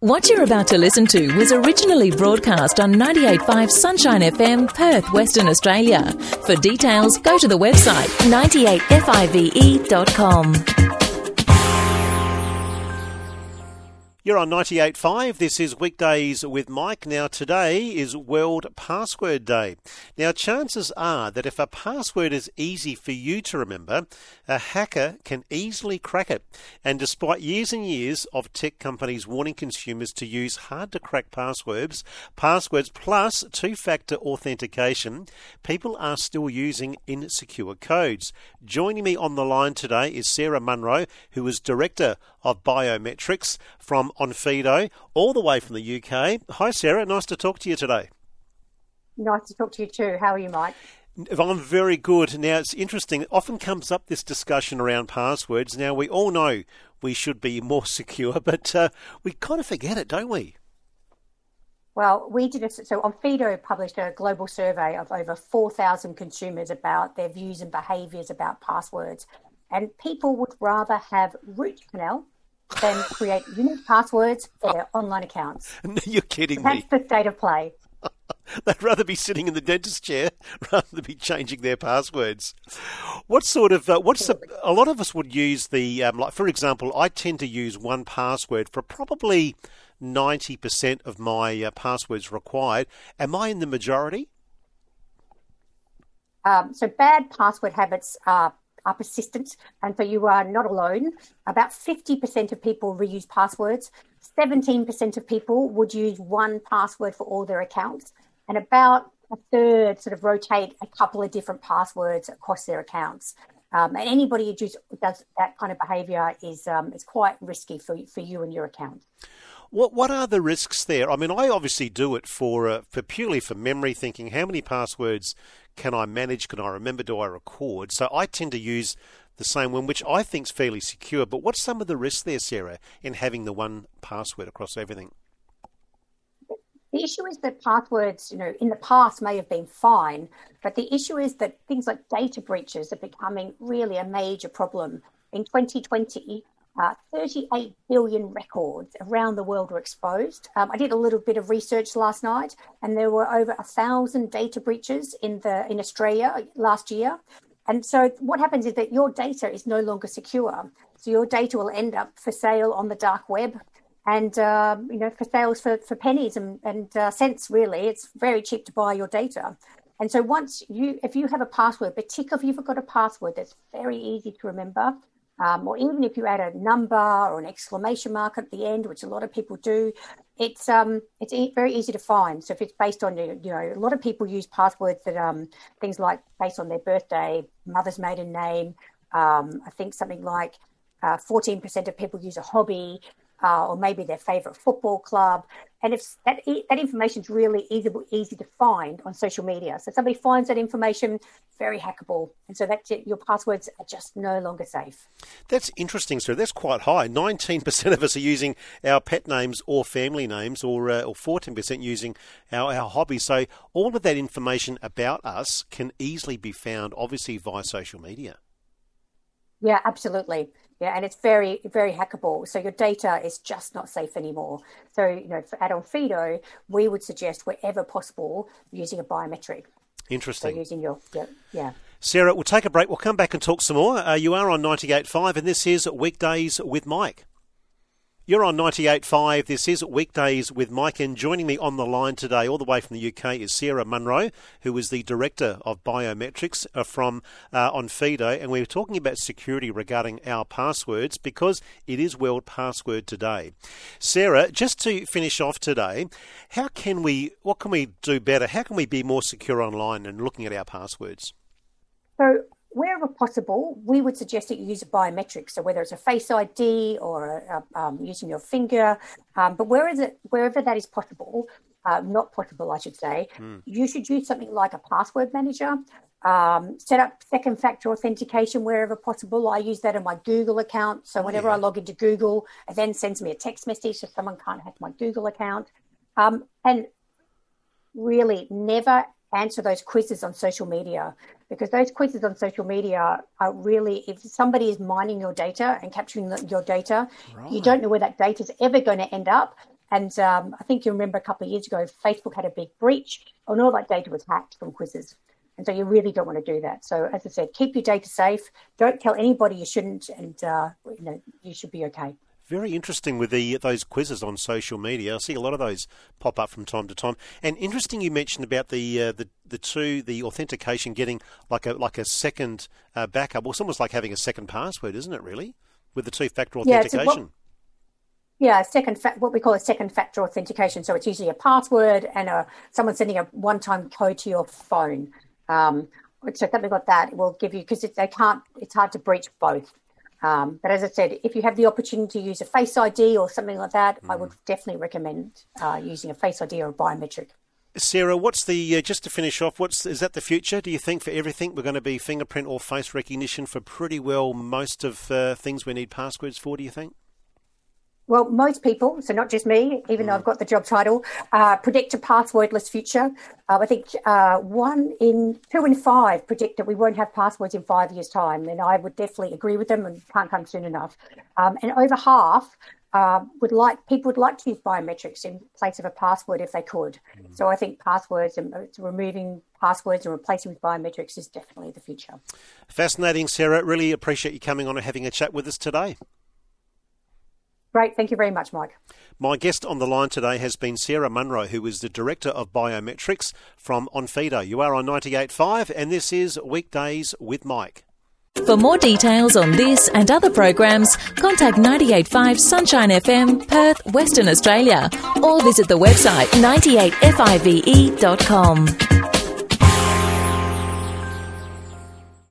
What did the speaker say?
What you're about to listen to was originally broadcast on 98.5 Sunshine FM, Perth, Western Australia. For details, go to the website 98five.com. You're on 98.5. This is Weekdays with Mike. Now, today is World Password Day. Now, chances are that if a password is easy for you to remember, a hacker can easily crack it. And despite years and years of tech companies warning consumers to use hard to crack passwords, passwords plus two factor authentication, people are still using insecure codes. Joining me on the line today is Sarah Munro, who is Director of Biometrics from Onfido, all the way from the UK. Hi, Sarah. Nice to talk to you today. Nice to talk to you too. How are you, Mike? I'm very good. Now, it's interesting. It often comes up this discussion around passwords. Now, we all know we should be more secure, but uh, we kind of forget it, don't we? Well, we did a, so Onfido published a global survey of over 4,000 consumers about their views and behaviours about passwords. And people would rather have root canal than create unique passwords for their online accounts. You're kidding That's me. That's the state of play. They'd rather be sitting in the dentist chair rather than be changing their passwords. What sort of uh, what's the, a lot of us would use the um, like for example, I tend to use one password for probably ninety percent of my uh, passwords required. Am I in the majority? Um, so bad password habits are are persistent, and so you are not alone. About 50% of people reuse passwords. 17% of people would use one password for all their accounts, and about a third sort of rotate a couple of different passwords across their accounts. Um, and anybody who does, that kind of behaviour is um, is quite risky for for you and your account. What what are the risks there? I mean, I obviously do it for uh, for purely for memory, thinking how many passwords can I manage? Can I remember? Do I record? So I tend to use the same one, which I think is fairly secure. But what's some of the risks there, Sarah, in having the one password across everything? The issue is that passwords, you know, in the past may have been fine, but the issue is that things like data breaches are becoming really a major problem. In 2020, uh, 38 billion records around the world were exposed. Um, I did a little bit of research last night, and there were over a thousand data breaches in the in Australia last year. And so, what happens is that your data is no longer secure. So your data will end up for sale on the dark web, and uh, you know for sales for, for pennies and, and uh, cents. Really, it's very cheap to buy your data. And so once you, if you have a password, particularly if you've got a password that's very easy to remember, um, or even if you add a number or an exclamation mark at the end, which a lot of people do, it's um, it's e- very easy to find. So if it's based on you know, a lot of people use passwords that um, things like based on their birthday, mother's maiden name. Um, I think something like uh, 14% of people use a hobby uh, or maybe their favorite football club. And if that, that information is really easy, easy to find on social media. So somebody finds that information, very hackable. And so that your passwords are just no longer safe. That's interesting, sir. That's quite high. 19% of us are using our pet names or family names, or, uh, or 14% using our, our hobbies. So all of that information about us can easily be found, obviously, via social media. Yeah, absolutely. Yeah, and it's very, very hackable. So your data is just not safe anymore. So, you know, for at Onfido, we would suggest wherever possible using a biometric. Interesting. So using your, your yeah. Sarah, we'll take a break. We'll come back and talk some more. Uh, you are on 98.5, and this is Weekdays with Mike. You're on 98.5. This is Weekdays with Mike, and joining me on the line today, all the way from the UK, is Sarah Munro, who is the Director of Biometrics uh, from uh, Onfido, and we're talking about security regarding our passwords because it is World Password Today. Sarah, just to finish off today, how can we, what can we do better? How can we be more secure online and looking at our passwords? So possible, we would suggest that you use a biometric. So whether it's a Face ID or a, um, using your finger, um, but wherever, wherever that is possible, uh, not possible, I should say, mm. you should use something like a password manager. Um, set up second factor authentication wherever possible. I use that in my Google account. So whenever yeah. I log into Google, it then sends me a text message so someone can't hack my Google account. Um, and really never answer those quizzes on social media because those quizzes on social media are really if somebody is mining your data and capturing the, your data right. you don't know where that data is ever going to end up And um, I think you remember a couple of years ago, Facebook had a big breach, and all that data was hacked from quizzes. And so you really don't want to do that. So as I said, keep your data safe. Don't tell anybody you shouldn't, and uh, you know you should be okay. Very interesting with the those quizzes on social media. I see a lot of those pop up from time to time. And interesting, you mentioned about the uh, the the two the authentication getting like a like a second uh, backup. Well, it's almost like having a second password, isn't it? Really, with the two factor authentication. Yeah, yeah, second fa- what we call a second factor authentication. So it's usually a password and a someone sending a one time code to your phone. Um, so something like that will give you because they can't. It's hard to breach both. Um, but as I said, if you have the opportunity to use a Face ID or something like that, mm. I would definitely recommend uh, using a Face ID or a biometric. Sarah, what's the uh, just to finish off? What's is that the future? Do you think for everything we're going to be fingerprint or face recognition for pretty well most of uh, things we need passwords for? Do you think? Well, most people, so not just me, even mm. though I've got the job title, uh, predict a passwordless future. Uh, I think uh, one in two in five predict that we won't have passwords in five years' time, and I would definitely agree with them and can't come soon enough. Um, and over half uh, would like people would like to use biometrics in place of a password if they could. Mm. So I think passwords and uh, removing passwords and replacing with biometrics is definitely the future. Fascinating, Sarah. Really appreciate you coming on and having a chat with us today. Great. Thank you very much, Mike. My guest on the line today has been Sarah Munro, who is the Director of Biometrics from Onfido. You are on 98.5, and this is Weekdays with Mike. For more details on this and other programs, contact 98.5 Sunshine FM, Perth, Western Australia, or visit the website 98five.com.